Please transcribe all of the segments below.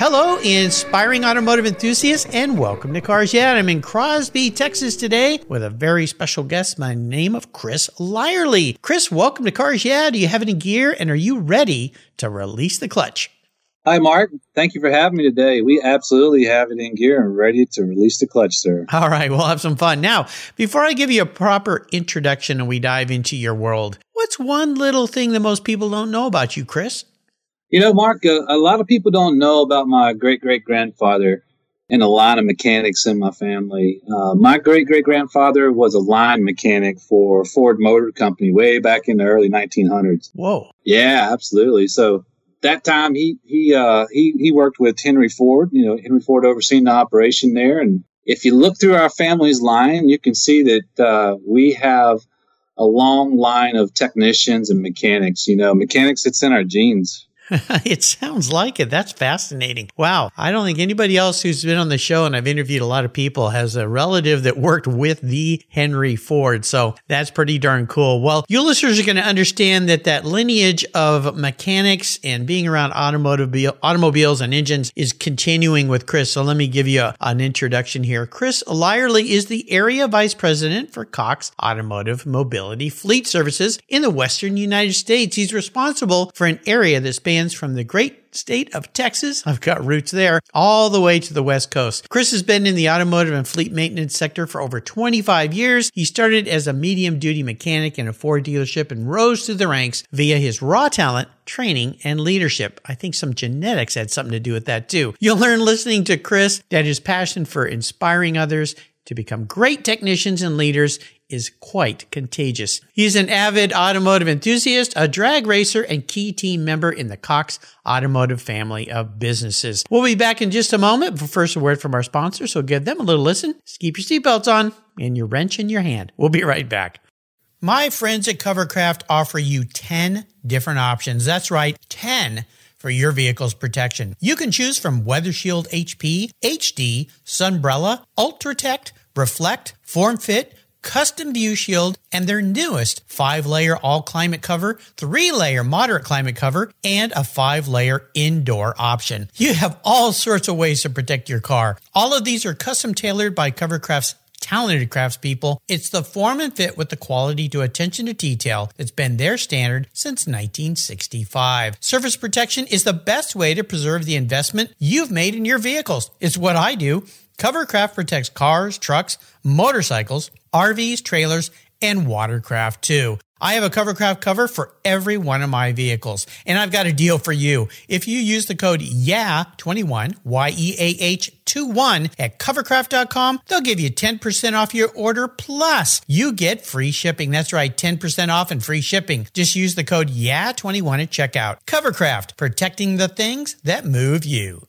Hello, inspiring automotive enthusiasts, and welcome to Cars Yeah. I'm in Crosby, Texas today with a very special guest by the name of Chris Lyerly. Chris, welcome to Cars Yeah. Do you have any gear and are you ready to release the clutch? Hi, Mark. Thank you for having me today. We absolutely have it in gear and ready to release the clutch, sir. All right, we'll have some fun. Now, before I give you a proper introduction and we dive into your world, what's one little thing that most people don't know about you, Chris? You know, Mark, uh, a lot of people don't know about my great great grandfather and a lot of mechanics in my family. Uh, my great great grandfather was a line mechanic for Ford Motor Company way back in the early 1900s. Whoa. Yeah, absolutely. So that time he he uh, he he worked with Henry Ford. You know, Henry Ford overseeing the operation there. And if you look through our family's line, you can see that uh, we have a long line of technicians and mechanics. You know, mechanics it's in our genes. it sounds like it. That's fascinating. Wow. I don't think anybody else who's been on the show, and I've interviewed a lot of people, has a relative that worked with the Henry Ford. So that's pretty darn cool. Well, you listeners are going to understand that that lineage of mechanics and being around automotive automobiles and engines is continuing with Chris. So let me give you a, an introduction here. Chris Lyerly is the area vice president for Cox Automotive Mobility Fleet Services in the Western United States. He's responsible for an area that spans from the great state of Texas. I've got roots there all the way to the West Coast. Chris has been in the automotive and fleet maintenance sector for over 25 years. He started as a medium duty mechanic in a Ford dealership and rose through the ranks via his raw talent, training, and leadership. I think some genetics had something to do with that too. You'll learn listening to Chris that his passion for inspiring others to become great technicians and leaders is quite contagious. He's an avid automotive enthusiast, a drag racer, and key team member in the Cox Automotive family of businesses. We'll be back in just a moment, but first a word from our sponsor, so give them a little listen. Just keep your seatbelts on and your wrench in your hand. We'll be right back. My friends at Covercraft offer you 10 different options. That's right, 10 for your vehicle's protection. You can choose from Weather Shield HP, HD, Sunbrella, Ultratech, Reflect, Form Fit, Custom View Shield, and their newest five layer all climate cover, three layer moderate climate cover, and a five layer indoor option. You have all sorts of ways to protect your car. All of these are custom tailored by Covercraft's talented craftspeople. It's the form and fit with the quality to attention to detail that's been their standard since 1965. Surface protection is the best way to preserve the investment you've made in your vehicles. It's what I do. Covercraft protects cars, trucks, motorcycles, RVs, trailers, and watercraft too. I have a Covercraft cover for every one of my vehicles, and I've got a deal for you. If you use the code YEAH21, Y-E-A-H 21 at covercraft.com, they'll give you 10% off your order, plus you get free shipping. That's right, 10% off and free shipping. Just use the code YEAH21 at checkout. Covercraft, protecting the things that move you.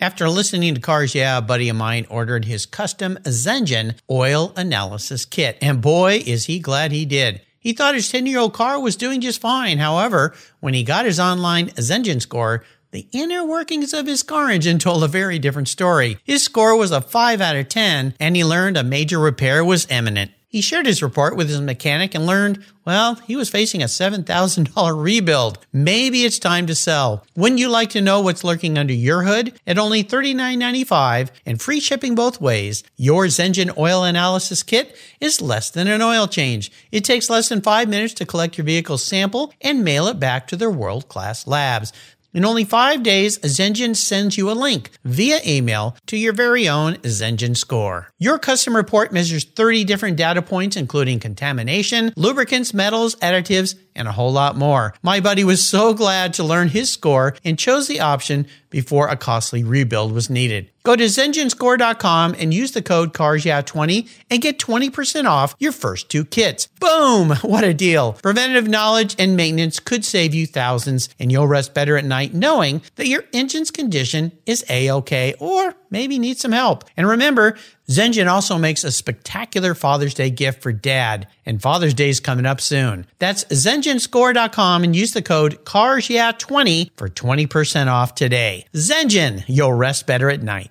After listening to Cars Yeah, a buddy of mine ordered his custom Zengen oil analysis kit. And boy, is he glad he did. He thought his 10 year old car was doing just fine. However, when he got his online Zengen score, the inner workings of his car engine told a very different story. His score was a 5 out of 10, and he learned a major repair was imminent. He shared his report with his mechanic and learned, well, he was facing a $7,000 rebuild. Maybe it's time to sell. Wouldn't you like to know what's lurking under your hood? At only $39.95 and free shipping both ways, your Zengen oil analysis kit is less than an oil change. It takes less than five minutes to collect your vehicle's sample and mail it back to their world class labs. In only five days, Zengen sends you a link via email to your very own Zengen score. Your custom report measures 30 different data points, including contamination, lubricants, metals, additives, and a whole lot more. My buddy was so glad to learn his score and chose the option before a costly rebuild was needed. Go to ZenGenScore.com and use the code CARSYEAH20 and get 20% off your first two kits. Boom! What a deal. Preventative knowledge and maintenance could save you thousands, and you'll rest better at night knowing that your engine's condition is A-OK or maybe need some help. And remember, Zengen also makes a spectacular Father's Day gift for dad, and Father's Day is coming up soon. That's ZengenScore.com and use the code CARSYEAH20 for 20% off today. Zengen, you'll rest better at night.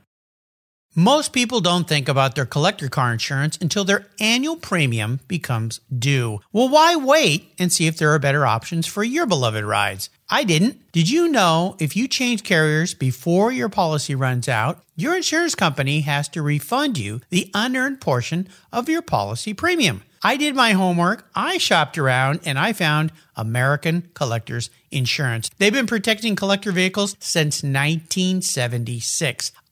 Most people don't think about their collector car insurance until their annual premium becomes due. Well, why wait and see if there are better options for your beloved rides? I didn't. Did you know if you change carriers before your policy runs out, your insurance company has to refund you the unearned portion of your policy premium? I did my homework, I shopped around, and I found American Collectors Insurance. They've been protecting collector vehicles since 1976.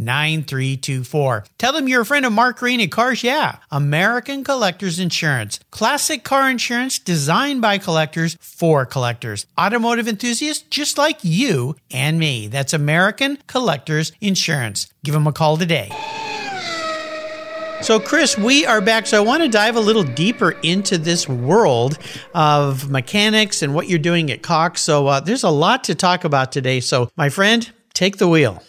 9324. Tell them you're a friend of Mark Green at Cars Yeah, American Collectors Insurance. Classic car insurance designed by collectors for collectors. Automotive enthusiasts just like you and me. That's American Collectors Insurance. Give them a call today. So, Chris, we are back. So, I want to dive a little deeper into this world of mechanics and what you're doing at Cox. So, uh, there's a lot to talk about today. So, my friend, take the wheel.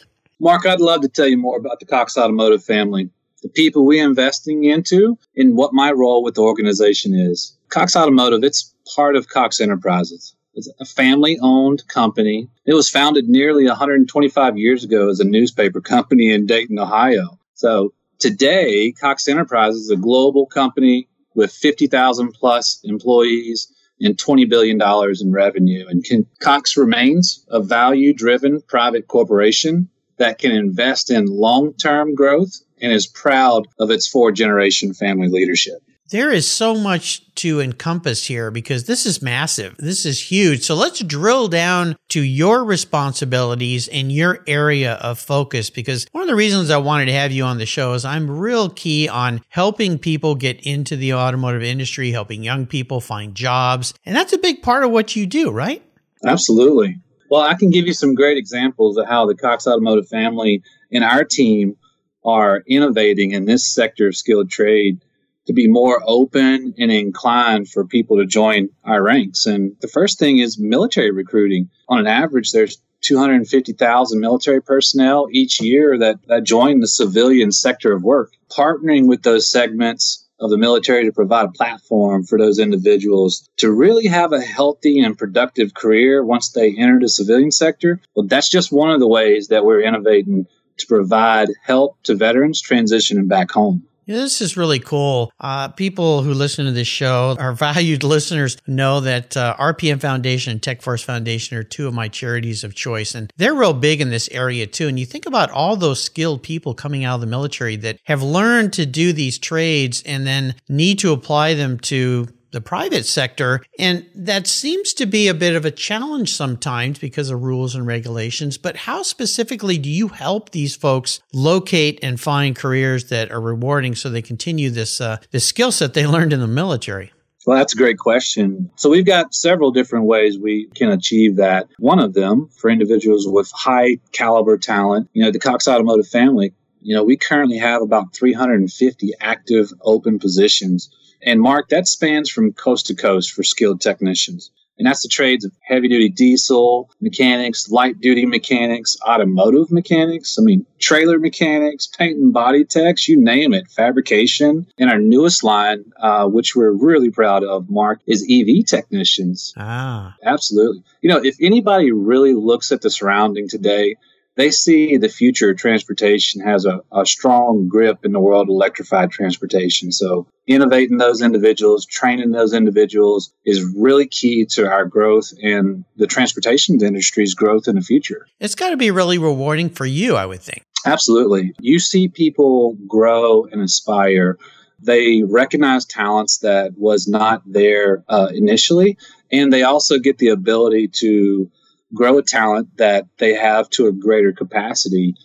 Mark, I'd love to tell you more about the Cox Automotive family, the people we're investing into, and what my role with the organization is. Cox Automotive, it's part of Cox Enterprises. It's a family owned company. It was founded nearly 125 years ago as a newspaper company in Dayton, Ohio. So today, Cox Enterprises is a global company with 50,000 plus employees and $20 billion in revenue. And Cox remains a value driven private corporation that can invest in long term growth and is proud of its four generation family leadership. There is so much to encompass here because this is massive. This is huge. So let's drill down to your responsibilities and your area of focus because one of the reasons I wanted to have you on the show is I'm real key on helping people get into the automotive industry, helping young people find jobs. And that's a big part of what you do, right? Absolutely. Well, I can give you some great examples of how the Cox Automotive family and our team are innovating in this sector of skilled trade to be more open and inclined for people to join our ranks. And the first thing is military recruiting. On an average, there's 250,000 military personnel each year that, that join the civilian sector of work. Partnering with those segments of the military to provide a platform for those individuals to really have a healthy and productive career once they enter the civilian sector. Well, that's just one of the ways that we're innovating to provide help to veterans transitioning back home. This is really cool. Uh, people who listen to this show, our valued listeners, know that uh, RPM Foundation and Tech Force Foundation are two of my charities of choice, and they're real big in this area too. And you think about all those skilled people coming out of the military that have learned to do these trades and then need to apply them to the private sector. And that seems to be a bit of a challenge sometimes because of rules and regulations. But how specifically do you help these folks locate and find careers that are rewarding so they continue this, uh, this skill set they learned in the military? Well, that's a great question. So we've got several different ways we can achieve that. One of them for individuals with high caliber talent, you know, the Cox Automotive family, you know, we currently have about 350 active open positions and Mark, that spans from coast to coast for skilled technicians. And that's the trades of heavy duty diesel mechanics, light duty mechanics, automotive mechanics, I mean, trailer mechanics, paint and body techs, you name it, fabrication. And our newest line, uh, which we're really proud of, Mark, is EV technicians. Ah. Absolutely. You know, if anybody really looks at the surrounding today, they see the future of transportation has a, a strong grip in the world of electrified transportation. So innovating those individuals, training those individuals is really key to our growth and the transportation industry's growth in the future. It's got to be really rewarding for you, I would think. Absolutely. You see people grow and aspire. They recognize talents that was not there uh, initially, and they also get the ability to grow a talent that they have to a greater capacity.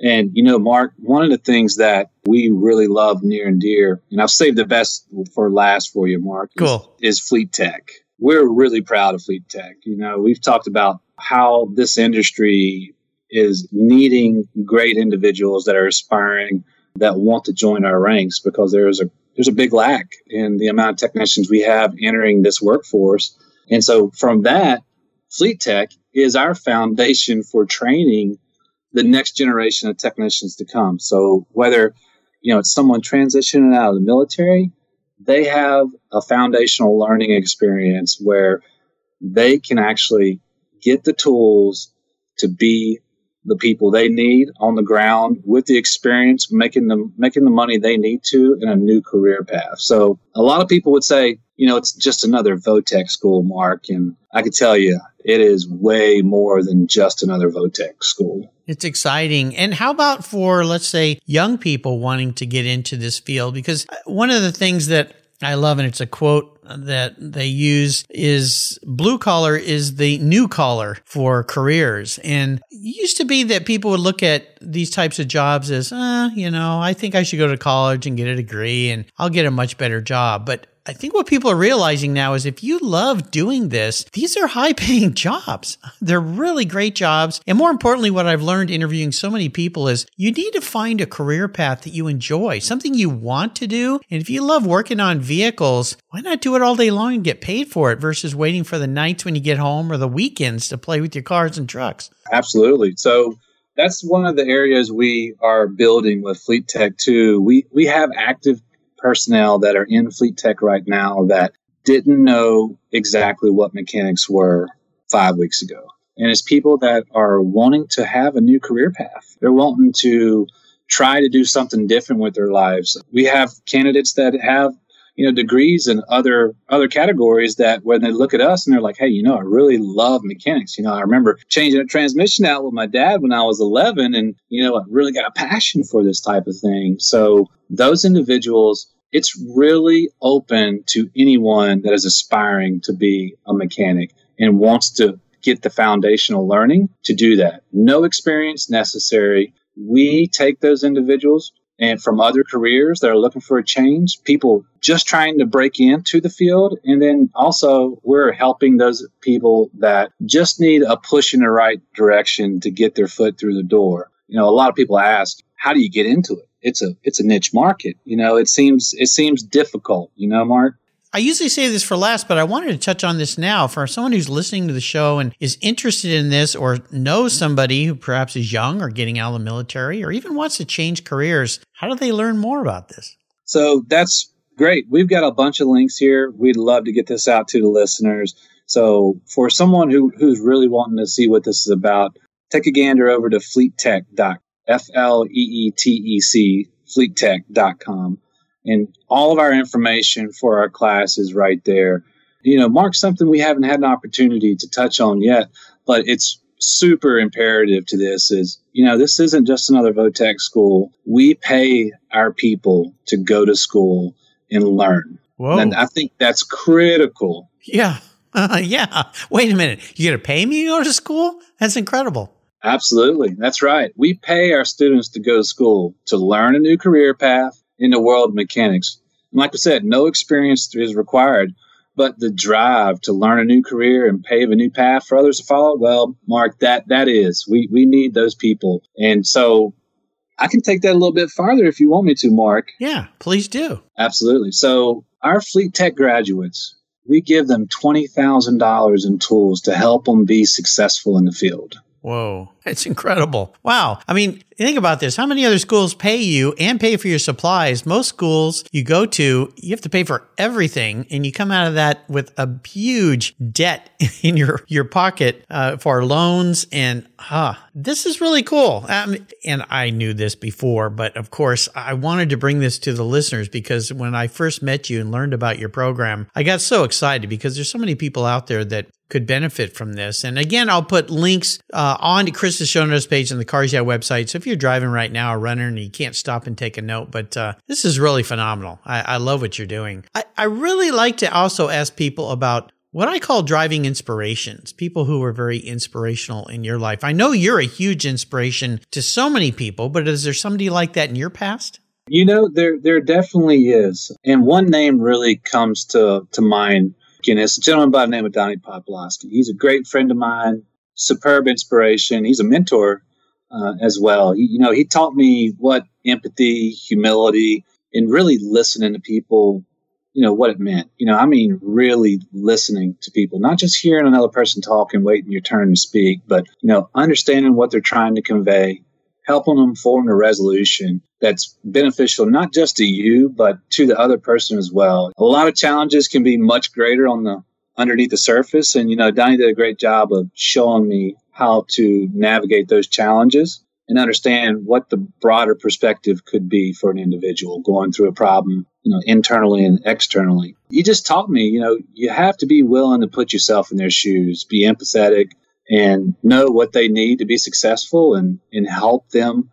And, you know, Mark, one of the things that we really love near and dear, and I've saved the best for last for you, Mark, cool. is, is Fleet Tech. We're really proud of Fleet Tech. You know, we've talked about how this industry is needing great individuals that are aspiring that want to join our ranks because there's a there's a big lack in the amount of technicians we have entering this workforce. And so from that, Fleet Tech is our foundation for training the next generation of technicians to come. So whether you know it's someone transitioning out of the military, they have a foundational learning experience where they can actually get the tools to be the people they need on the ground with the experience making them making the money they need to in a new career path. So a lot of people would say, you know, it's just another Votech school, Mark, and I could tell you it is way more than just another Votech school. It's exciting. And how about for, let's say, young people wanting to get into this field? Because one of the things that I love, and it's a quote that they use is blue collar is the new collar for careers. And used to be that people would look at these types of jobs as, uh, you know, I think I should go to college and get a degree and I'll get a much better job. But I think what people are realizing now is if you love doing this, these are high paying jobs. They're really great jobs. And more importantly, what I've learned interviewing so many people is you need to find a career path that you enjoy, something you want to do. And if you love working on vehicles, why not do it all day long and get paid for it versus waiting for the nights when you get home or the weekends to play with your cars and trucks? Absolutely. So that's one of the areas we are building with Fleet Tech too. We we have active personnel that are in Fleet Tech right now that didn't know exactly what mechanics were five weeks ago. And it's people that are wanting to have a new career path. They're wanting to try to do something different with their lives. We have candidates that have you know degrees in other other categories that when they look at us and they're like hey you know i really love mechanics you know i remember changing a transmission out with my dad when i was 11 and you know i really got a passion for this type of thing so those individuals it's really open to anyone that is aspiring to be a mechanic and wants to get the foundational learning to do that. No experience necessary. We take those individuals and from other careers that are looking for a change, people just trying to break into the field. And then also, we're helping those people that just need a push in the right direction to get their foot through the door. You know, a lot of people ask, how do you get into it? It's a it's a niche market. You know, it seems it seems difficult. You know, Mark. I usually say this for last, but I wanted to touch on this now for someone who's listening to the show and is interested in this or knows somebody who perhaps is young or getting out of the military or even wants to change careers. How do they learn more about this? So that's great. We've got a bunch of links here. We'd love to get this out to the listeners. So for someone who, who's really wanting to see what this is about, take a gander over to fleettech.com F L E E T E C, fleettech.com. And all of our information for our class is right there. You know, Mark, something we haven't had an opportunity to touch on yet, but it's super imperative to this is, you know, this isn't just another Votech school. We pay our people to go to school and learn. Whoa. And I think that's critical. Yeah. Uh, yeah. Wait a minute. You're going to pay me to go to school? That's incredible. Absolutely. That's right. We pay our students to go to school to learn a new career path in the world of mechanics. And like I said, no experience is required, but the drive to learn a new career and pave a new path for others to follow, well, Mark, that that is. We we need those people. And so I can take that a little bit farther if you want me to, Mark. Yeah, please do. Absolutely. So our Fleet Tech graduates, we give them $20,000 in tools to help them be successful in the field. Whoa. It's incredible. Wow. I mean, think about this. How many other schools pay you and pay for your supplies? Most schools you go to, you have to pay for everything, and you come out of that with a huge debt in your your pocket uh, for loans. And huh, this is really cool. Um, and I knew this before, but of course, I wanted to bring this to the listeners because when I first met you and learned about your program, I got so excited because there's so many people out there that could benefit from this. And again, I'll put links uh, on to Chris's show notes page on the Cars website. So if you're driving right now or running and you can't stop and take a note, but uh, this is really phenomenal. I, I love what you're doing. I, I really like to also ask people about what I call driving inspirations, people who are very inspirational in your life. I know you're a huge inspiration to so many people, but is there somebody like that in your past? You know, there there definitely is. And one name really comes to, to mind. And it's a gentleman by the name of Donnie Poplowski. He's a great friend of mine, superb inspiration. He's a mentor uh, as well. He, you know, he taught me what empathy, humility, and really listening to people you know, what it meant. You know, I mean, really listening to people, not just hearing another person talk and waiting your turn to speak, but, you know, understanding what they're trying to convey, helping them form a resolution that's beneficial, not just to you, but to the other person as well. A lot of challenges can be much greater on the underneath the surface. And, you know, Donnie did a great job of showing me how to navigate those challenges and understand what the broader perspective could be for an individual going through a problem, you know, internally and externally. You just taught me, you know, you have to be willing to put yourself in their shoes, be empathetic and know what they need to be successful and, and help them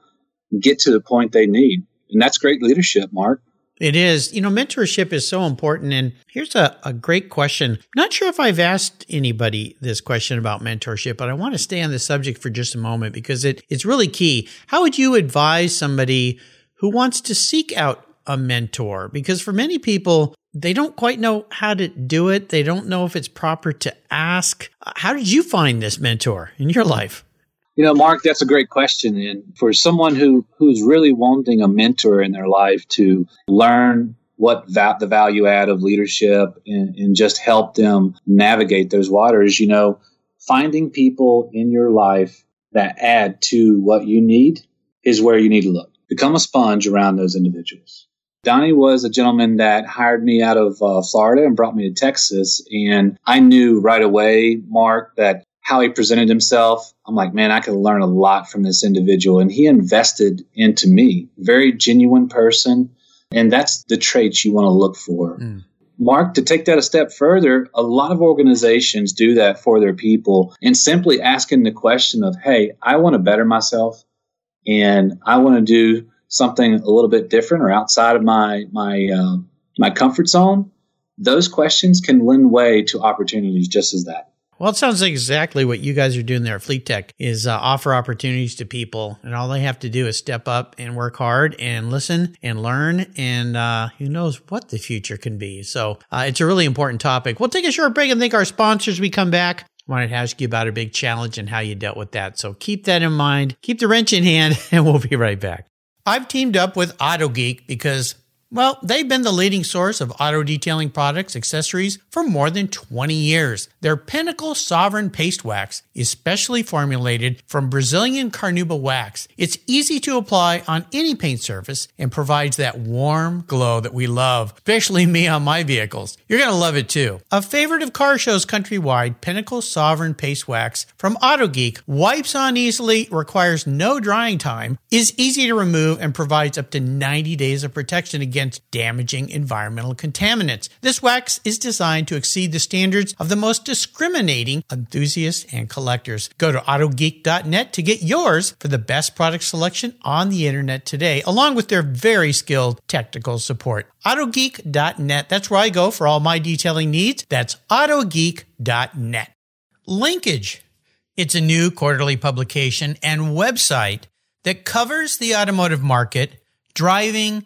get to the point they need. And that's great leadership, Mark. It is. You know, mentorship is so important. And here's a, a great question. not sure if I've asked anybody this question about mentorship, but I want to stay on the subject for just a moment because it, it's really key. How would you advise somebody who wants to seek out a mentor? Because for many people, they don't quite know how to do it. They don't know if it's proper to ask. How did you find this mentor in your life? You know, Mark, that's a great question. And for someone who who's really wanting a mentor in their life to learn what va- the value add of leadership and, and just help them navigate those waters, you know, finding people in your life that add to what you need is where you need to look. Become a sponge around those individuals. Donnie was a gentleman that hired me out of uh, Florida and brought me to Texas. And I knew right away, Mark, that how he presented himself, I'm like, man, I could learn a lot from this individual. And he invested into me. Very genuine person. And that's the traits you want to look for. Mm. Mark, to take that a step further, a lot of organizations do that for their people and simply asking the question of, hey, I want to better myself and I want to do something a little bit different or outside of my my uh, my comfort zone. Those questions can lend way to opportunities just as that. Well, it sounds like exactly what you guys are doing there at Fleet Tech is uh, offer opportunities to people, and all they have to do is step up and work hard and listen and learn, and uh, who knows what the future can be. So uh, it's a really important topic. We'll take a short break and thank our sponsors. We come back. I wanted to ask you about a big challenge and how you dealt with that. So keep that in mind. Keep the wrench in hand, and we'll be right back. I've teamed up with AutoGeek because well, they've been the leading source of auto detailing products, accessories for more than 20 years. Their Pinnacle Sovereign Paste Wax is specially formulated from Brazilian Carnauba wax. It's easy to apply on any paint surface and provides that warm glow that we love, especially me on my vehicles. You're going to love it too. A favorite of car shows countrywide, Pinnacle Sovereign Paste Wax from Auto Geek wipes on easily, requires no drying time, is easy to remove, and provides up to 90 days of protection against against damaging environmental contaminants. This wax is designed to exceed the standards of the most discriminating enthusiasts and collectors. Go to autogeek.net to get yours for the best product selection on the internet today, along with their very skilled technical support. Autogeek.net. That's where I go for all my detailing needs. That's autogeek.net. Linkage. It's a new quarterly publication and website that covers the automotive market, driving,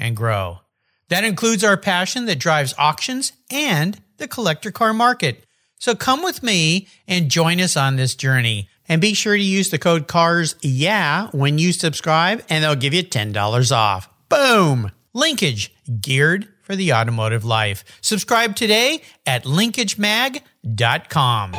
and grow. That includes our passion that drives auctions and the collector car market. So come with me and join us on this journey. And be sure to use the code CARS yeah when you subscribe, and they'll give you $10 off. Boom! Linkage, geared for the automotive life. Subscribe today at linkagemag.com.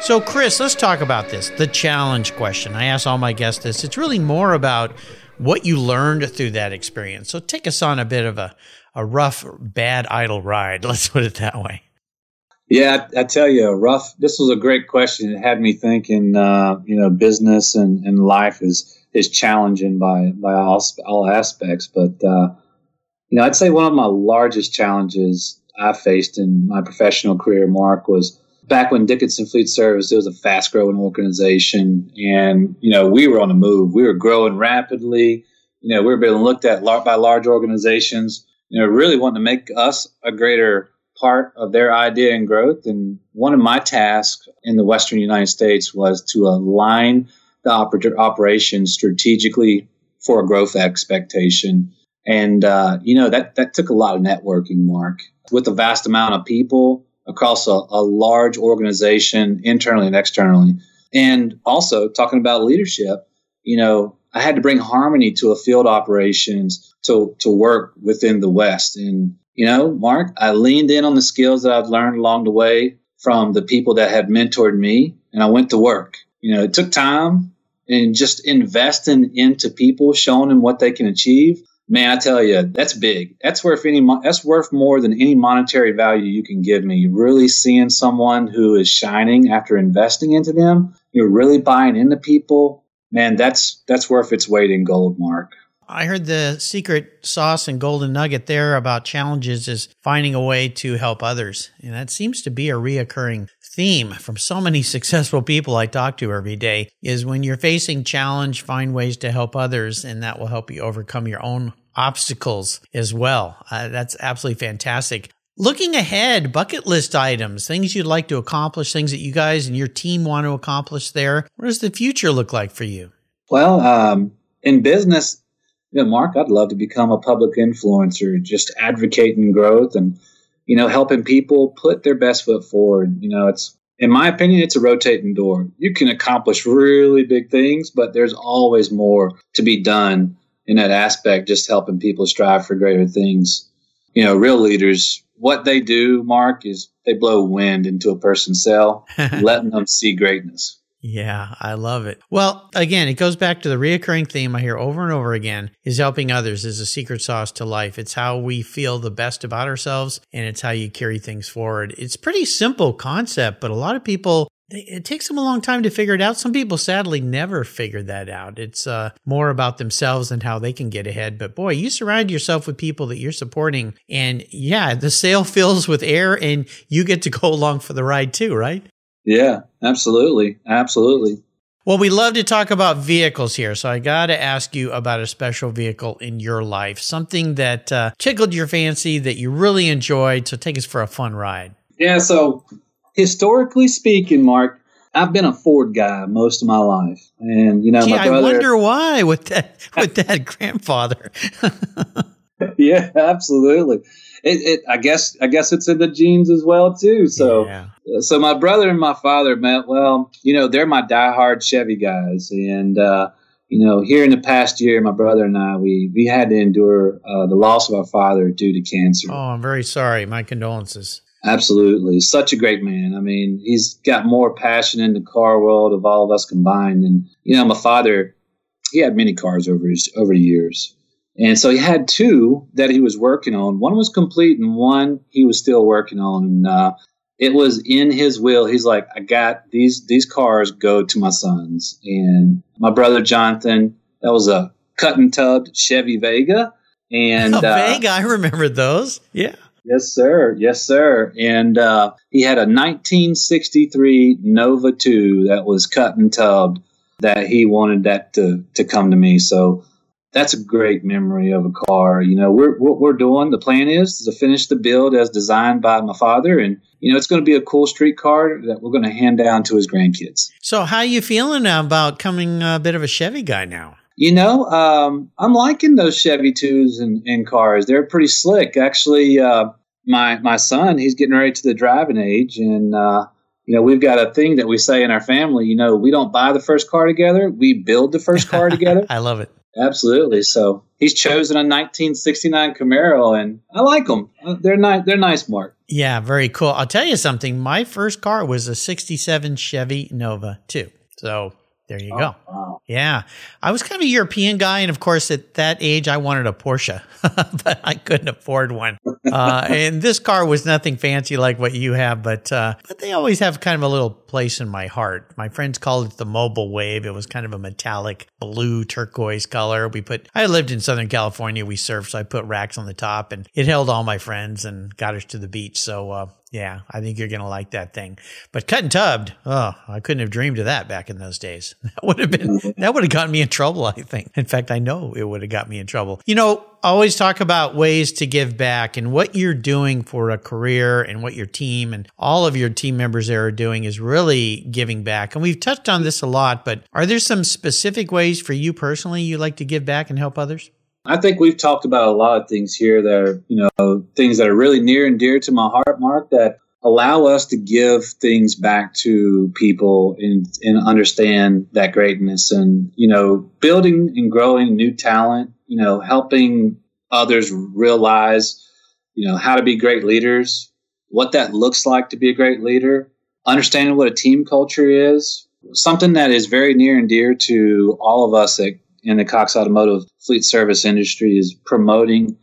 So, Chris, let's talk about this the challenge question. I ask all my guests this. It's really more about what you learned through that experience. So, take us on a bit of a, a rough, bad, idle ride. Let's put it that way. Yeah, I, I, tell you, rough. This was a great question. It had me thinking. Uh, you know, business and, and life is is challenging by by all, all aspects. But uh, you know, I'd say one of my largest challenges I faced in my professional career, Mark, was back when Dickinson Fleet Service. It was a fast growing organization, and you know, we were on the move. We were growing rapidly. You know, we were being looked at by large organizations. You know, really wanting to make us a greater part of their idea and growth. And one of my tasks in the Western United States was to align the oper- operation strategically for a growth expectation. And, uh, you know, that, that took a lot of networking, Mark. With a vast amount of people across a, a large organization, internally and externally. And also talking about leadership, you know, I had to bring harmony to a field operations to, to work within the West. And you know, Mark, I leaned in on the skills that I've learned along the way from the people that had mentored me, and I went to work. You know, it took time and just investing into people, showing them what they can achieve. Man, I tell you, that's big. That's worth any. That's worth more than any monetary value you can give me. Really seeing someone who is shining after investing into them, you're really buying into people. Man, that's that's worth its weight in gold, Mark. I heard the secret sauce and golden nugget there about challenges is finding a way to help others. And that seems to be a reoccurring theme from so many successful people I talk to every day is when you're facing challenge, find ways to help others and that will help you overcome your own obstacles as well. Uh, that's absolutely fantastic. Looking ahead, bucket list items, things you'd like to accomplish, things that you guys and your team want to accomplish there. What does the future look like for you? Well, um, in business, you know, Mark, I'd love to become a public influencer, just advocating growth and, you know, helping people put their best foot forward. You know, it's, in my opinion, it's a rotating door. You can accomplish really big things, but there's always more to be done in that aspect, just helping people strive for greater things. You know, real leaders, what they do, Mark, is they blow wind into a person's sail, letting them see greatness. Yeah, I love it. Well, again, it goes back to the reoccurring theme I hear over and over again is helping others is a secret sauce to life. It's how we feel the best about ourselves and it's how you carry things forward. It's pretty simple concept, but a lot of people it takes them a long time to figure it out. Some people sadly never figure that out. It's uh, more about themselves and how they can get ahead. But boy, you surround yourself with people that you're supporting, and yeah, the sail fills with air, and you get to go along for the ride too, right? Yeah, absolutely. Absolutely. Well, we love to talk about vehicles here. So I got to ask you about a special vehicle in your life, something that uh, tickled your fancy that you really enjoyed. So take us for a fun ride. Yeah. So historically speaking, Mark, I've been a Ford guy most of my life, and you know, Gee, my brother. I wonder why with that with that grandfather. yeah, absolutely. It, it, I guess, I guess it's in the genes as well too. So, yeah. so my brother and my father met. Well, you know, they're my diehard Chevy guys, and uh, you know, here in the past year, my brother and I, we we had to endure uh, the loss of our father due to cancer. Oh, I'm very sorry. My condolences. Absolutely, such a great man. I mean, he's got more passion in the car world of all of us combined. And you know, my father, he had many cars over his over the years. And so he had two that he was working on. One was complete, and one he was still working on. And uh, it was in his will. He's like, I got these these cars go to my sons. And my brother Jonathan, that was a cut and tubbed Chevy Vega. And uh, Vega, I remember those. Yeah. Yes, sir. Yes, sir. And uh, he had a 1963 Nova 2 that was cut and tubbed that he wanted that to, to come to me. So that's a great memory of a car. You know, we're, what we're doing, the plan is to finish the build as designed by my father. And, you know, it's going to be a cool street car that we're going to hand down to his grandkids. So, how are you feeling about coming a bit of a Chevy guy now? You know, um, I'm liking those Chevy 2s and, and, cars. They're pretty slick. Actually, uh, my, my son, he's getting ready to the driving age. And, uh, you know, we've got a thing that we say in our family, you know, we don't buy the first car together, we build the first car together. I love it. Absolutely. So he's chosen a 1969 Camaro, and I like them. Uh, they're nice. They're nice, Mark. Yeah, very cool. I'll tell you something. My first car was a 67 Chevy Nova too. So there you oh, go. Wow. Yeah. I was kind of a European guy. And of course, at that age, I wanted a Porsche, but I couldn't afford one. Uh, and this car was nothing fancy like what you have, but, uh, but they always have kind of a little place in my heart. My friends called it the Mobile Wave. It was kind of a metallic blue turquoise color. We put, I lived in Southern California. We surfed, so I put racks on the top and it held all my friends and got us to the beach. So, uh, yeah, I think you're going to like that thing. But cut and tubbed, oh, I couldn't have dreamed of that back in those days. That would have been, mm-hmm. that would have gotten me in trouble, I think. In fact, I know it would have got me in trouble. You know, always talk about ways to give back and what you're doing for a career and what your team and all of your team members there are doing is really giving back. And we've touched on this a lot, but are there some specific ways for you personally you like to give back and help others? I think we've talked about a lot of things here that are, you know, things that are really near and dear to my heart, Mark, that allow us to give things back to people and, and understand that greatness. And, you know, building and growing new talent, you know, helping others realize, you know, how to be great leaders, what that looks like to be a great leader, understanding what a team culture is, something that is very near and dear to all of us at in the Cox Automotive fleet service industry is promoting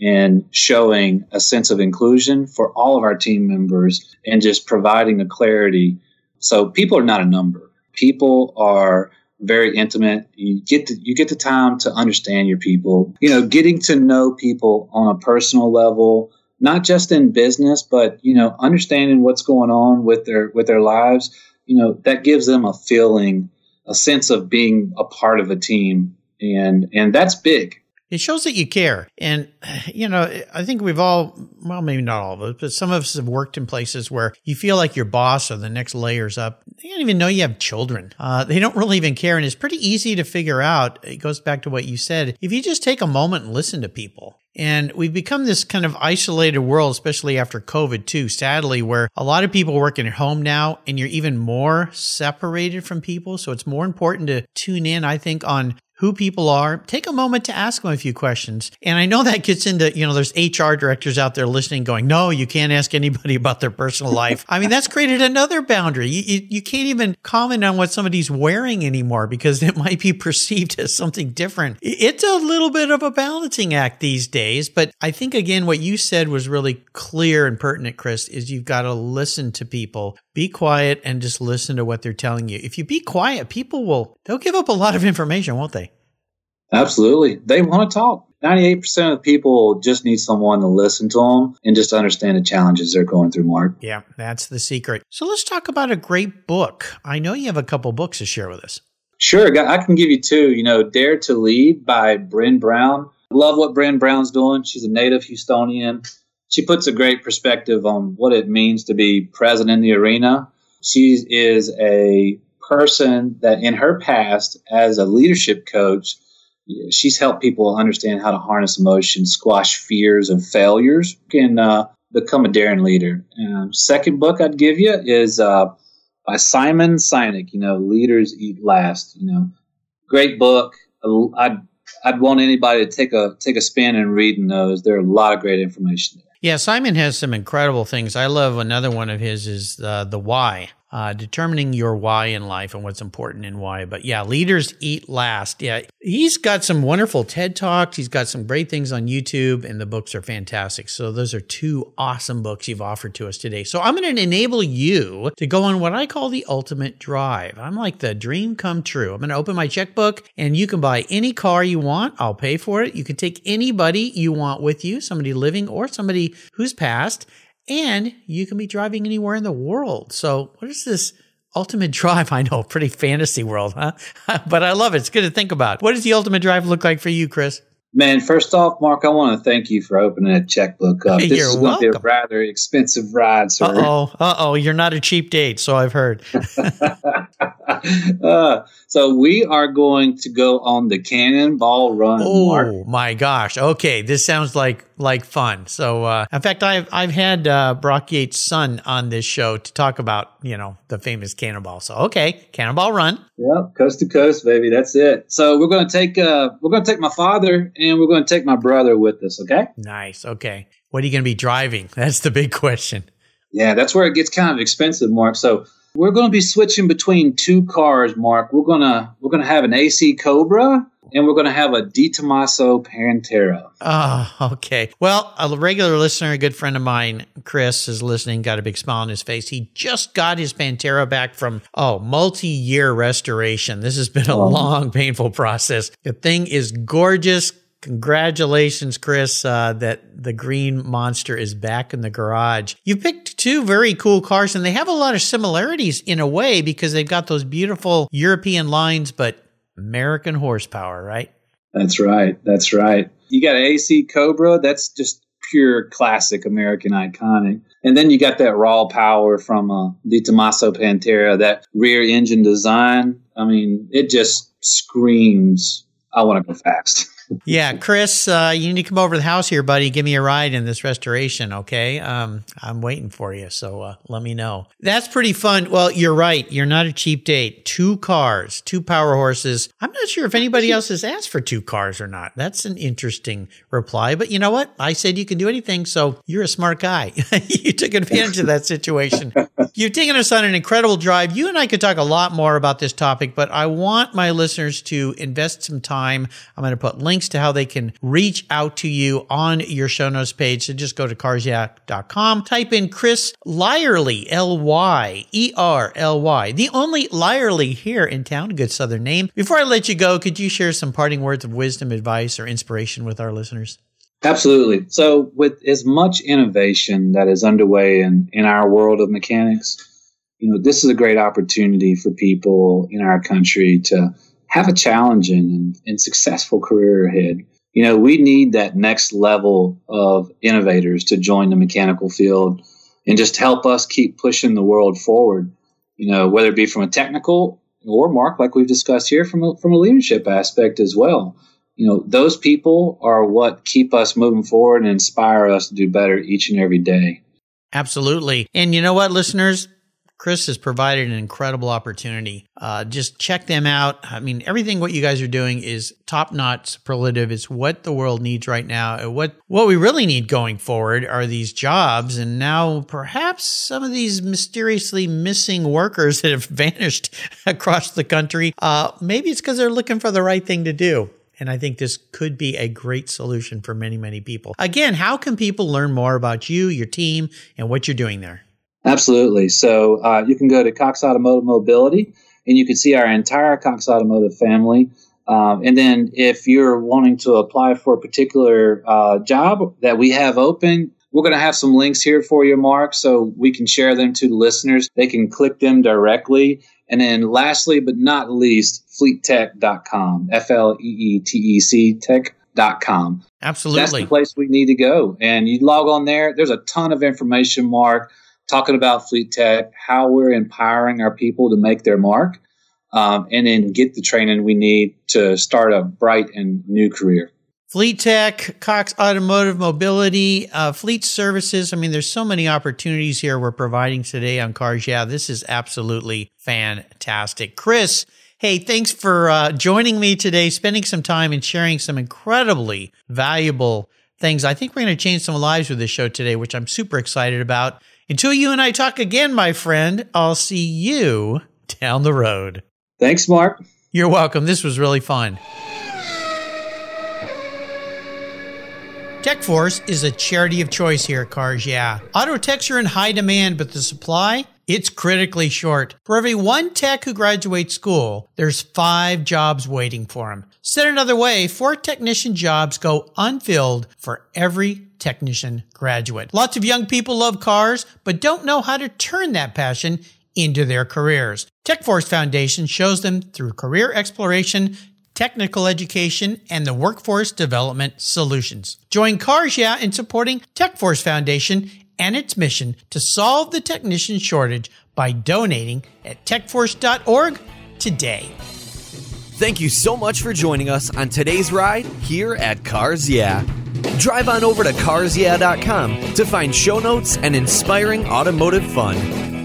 and showing a sense of inclusion for all of our team members and just providing the clarity. So people are not a number. People are very intimate. You get the, you get the time to understand your people. You know, getting to know people on a personal level, not just in business, but you know, understanding what's going on with their with their lives. You know, that gives them a feeling a sense of being a part of a team, and and that's big. It shows that you care. And, you know, I think we've all, well, maybe not all of us, but some of us have worked in places where you feel like your boss or the next layers up, they don't even know you have children. Uh, they don't really even care. And it's pretty easy to figure out. It goes back to what you said. If you just take a moment and listen to people, and we've become this kind of isolated world, especially after COVID, too, sadly, where a lot of people working at home now and you're even more separated from people. So it's more important to tune in, I think, on who people are, take a moment to ask them a few questions. And I know that gets into, you know, there's HR directors out there listening going, no, you can't ask anybody about their personal life. I mean, that's created another boundary. You, you, you, can't even comment on what somebody's wearing anymore because it might be perceived as something different. It's a little bit of a balancing act these days. But I think, again, what you said was really clear and pertinent, Chris, is you've got to listen to people, be quiet and just listen to what they're telling you. If you be quiet, people will, they'll give up a lot of information, won't they? Absolutely. They want to talk. 98% of people just need someone to listen to them and just understand the challenges they're going through, Mark. Yeah, that's the secret. So let's talk about a great book. I know you have a couple books to share with us. Sure. I can give you two. You know, Dare to Lead by Brené Brown. Love what Brené Brown's doing. She's a native Houstonian. She puts a great perspective on what it means to be present in the arena. She is a person that in her past as a leadership coach she's helped people understand how to harness emotion, squash fears and failures, and uh, become a daring leader. Um, second book I'd give you is uh, by Simon Sinek. You know, Leaders Eat Last. You know, great book. I'd I'd want anybody to take a take a spin and reading those. There are a lot of great information. Yeah, Simon has some incredible things. I love another one of his is uh, the why uh, determining your why in life and what's important and why. But yeah, leaders eat last. Yeah, he's got some wonderful TED Talks. He's got some great things on YouTube, and the books are fantastic. So those are two awesome books you've offered to us today. So I'm going to enable you to go on what I call the ultimate drive. I'm like the dream come true. I'm going to open my checkbook, and you can buy any car you want. I'll pay for it. You can take anybody you want with you, somebody living or somebody who's passed and you can be driving anywhere in the world. So, what is this Ultimate Drive, I know, pretty fantasy world, huh? but I love it. It's good to think about. What does the Ultimate Drive look like for you, Chris? Man, first off, Mark, I want to thank you for opening a checkbook up. This you're is going to be a rather expensive ride, sir. Uh oh, uh oh, you're not a cheap date, so I've heard. uh, so we are going to go on the Cannonball Run, Mark. Oh my gosh. Okay, this sounds like like fun. So, uh, in fact, I've I've had uh, Brock Yates' son on this show to talk about you know the famous Cannonball. So, okay, Cannonball Run. Yep, coast to coast, baby. That's it. So we're going to take uh, we're to take my father and we're going to take my brother with us. Okay. Nice. Okay, what are you going to be driving? That's the big question. Yeah, that's where it gets kind of expensive, Mark. So we're going to be switching between two cars, Mark. We're gonna we're gonna have an AC Cobra and we're gonna have a De Tomaso Pantera. Oh, okay. Well, a regular listener, a good friend of mine, Chris, is listening, got a big smile on his face. He just got his Pantera back from, oh, multi year restoration. This has been a Oh. long, painful process. The thing is gorgeous. Congratulations, Chris, uh, that the green monster is back in the garage. You picked two very cool cars, and they have a lot of similarities in a way because they've got those beautiful European lines, but American horsepower, right? That's right. That's right. You got AC Cobra. That's just pure classic American iconic. And then you got that raw power from uh, De Tomaso Pantera, that rear engine design. I mean, it just screams, I want to go fast. Yeah, Chris, uh, you need to come over to the house here, buddy. Give me a ride in this restoration, okay? Um, I'm waiting for you, so uh, let me know. That's pretty fun. Well, you're right. You're not a cheap date. Two cars, two power horses. I'm not sure if anybody else has asked for two cars or not. That's an interesting reply. But you know what? I said you can do anything, so you're a smart guy. you took advantage of that situation. You've taken us on an incredible drive. You and I could talk a lot more about this topic, but I want my listeners to invest some time. I'm going to put links to how they can reach out to you on your show notes page. So just go to carsyeah.com, type in Chris Lyerly, L Y E R L Y, the only Lyerly here in town. Good southern name. Before I let you go, could you share some parting words of wisdom, advice, or inspiration with our listeners? Absolutely. So, with as much innovation that is underway in, in our world of mechanics, you know, this is a great opportunity for people in our country to have a challenging and, and successful career ahead. You know, we need that next level of innovators to join the mechanical field and just help us keep pushing the world forward. You know, whether it be from a technical or Mark, like we've discussed here, from a, from a leadership aspect as well you know those people are what keep us moving forward and inspire us to do better each and every day Absolutely. And you know what, listeners? Chris has provided an incredible opportunity. Uh, just check them out. I mean, everything what you guys are doing is top notch, superlative. It's what the world needs right now. And what what we really need going forward are these jobs, and now perhaps some of these mysteriously missing workers that have vanished across the country. Uh, maybe it's because they're looking for the right thing to do. And I think this could be a great solution for many, many people. Again, how can people learn more about you, your team, and what you're doing there? absolutely so uh, you can go to cox automotive mobility and you can see our entire cox automotive family um, and then if you're wanting to apply for a particular uh, job that we have open we're going to have some links here for you mark so we can share them to the listeners they can click them directly and then lastly but not least fleettech.com f-l-e-e-t-e-c tech.com Absolutely. that's the place we need to go. And you log on there. There's a ton of information, Mark, talking about Fleet Tech, how we're empowering our people to make their mark, um, and then get the training we need to start a bright and new career. Fleet Tech, Cox Automotive Mobility, uh, Fleet Services. I mean, there's so many opportunities here we're providing today on Cars. Yeah, this is absolutely fantastic. Chris, hey, thanks for uh, joining me today, spending some time and sharing some incredibly valuable things. I think we're going to change some lives with this show today, which I'm super excited about. Until you and I talk again, my friend, I'll see you down the road. Thanks, Mark. You're welcome. This was really fun. TechForce is a charity of choice here at Cars Yeah. Auto techs are in high demand, but the supply, it's critically short. For every one tech who graduates school, there's five jobs waiting for him. Said another way, four technician jobs go unfilled for every technician graduate. Lots of young people love cars, but don't know how to turn that passion into their careers. TechForce Foundation shows them through career exploration, technical education, and the workforce development solutions. Join Cars Yeah in supporting TechForce Foundation and its mission to solve the technician shortage by donating at techforce.org today. Thank you so much for joining us on today's ride here at Cars Yeah. Drive on over to carsyeah.com to find show notes and inspiring automotive fun.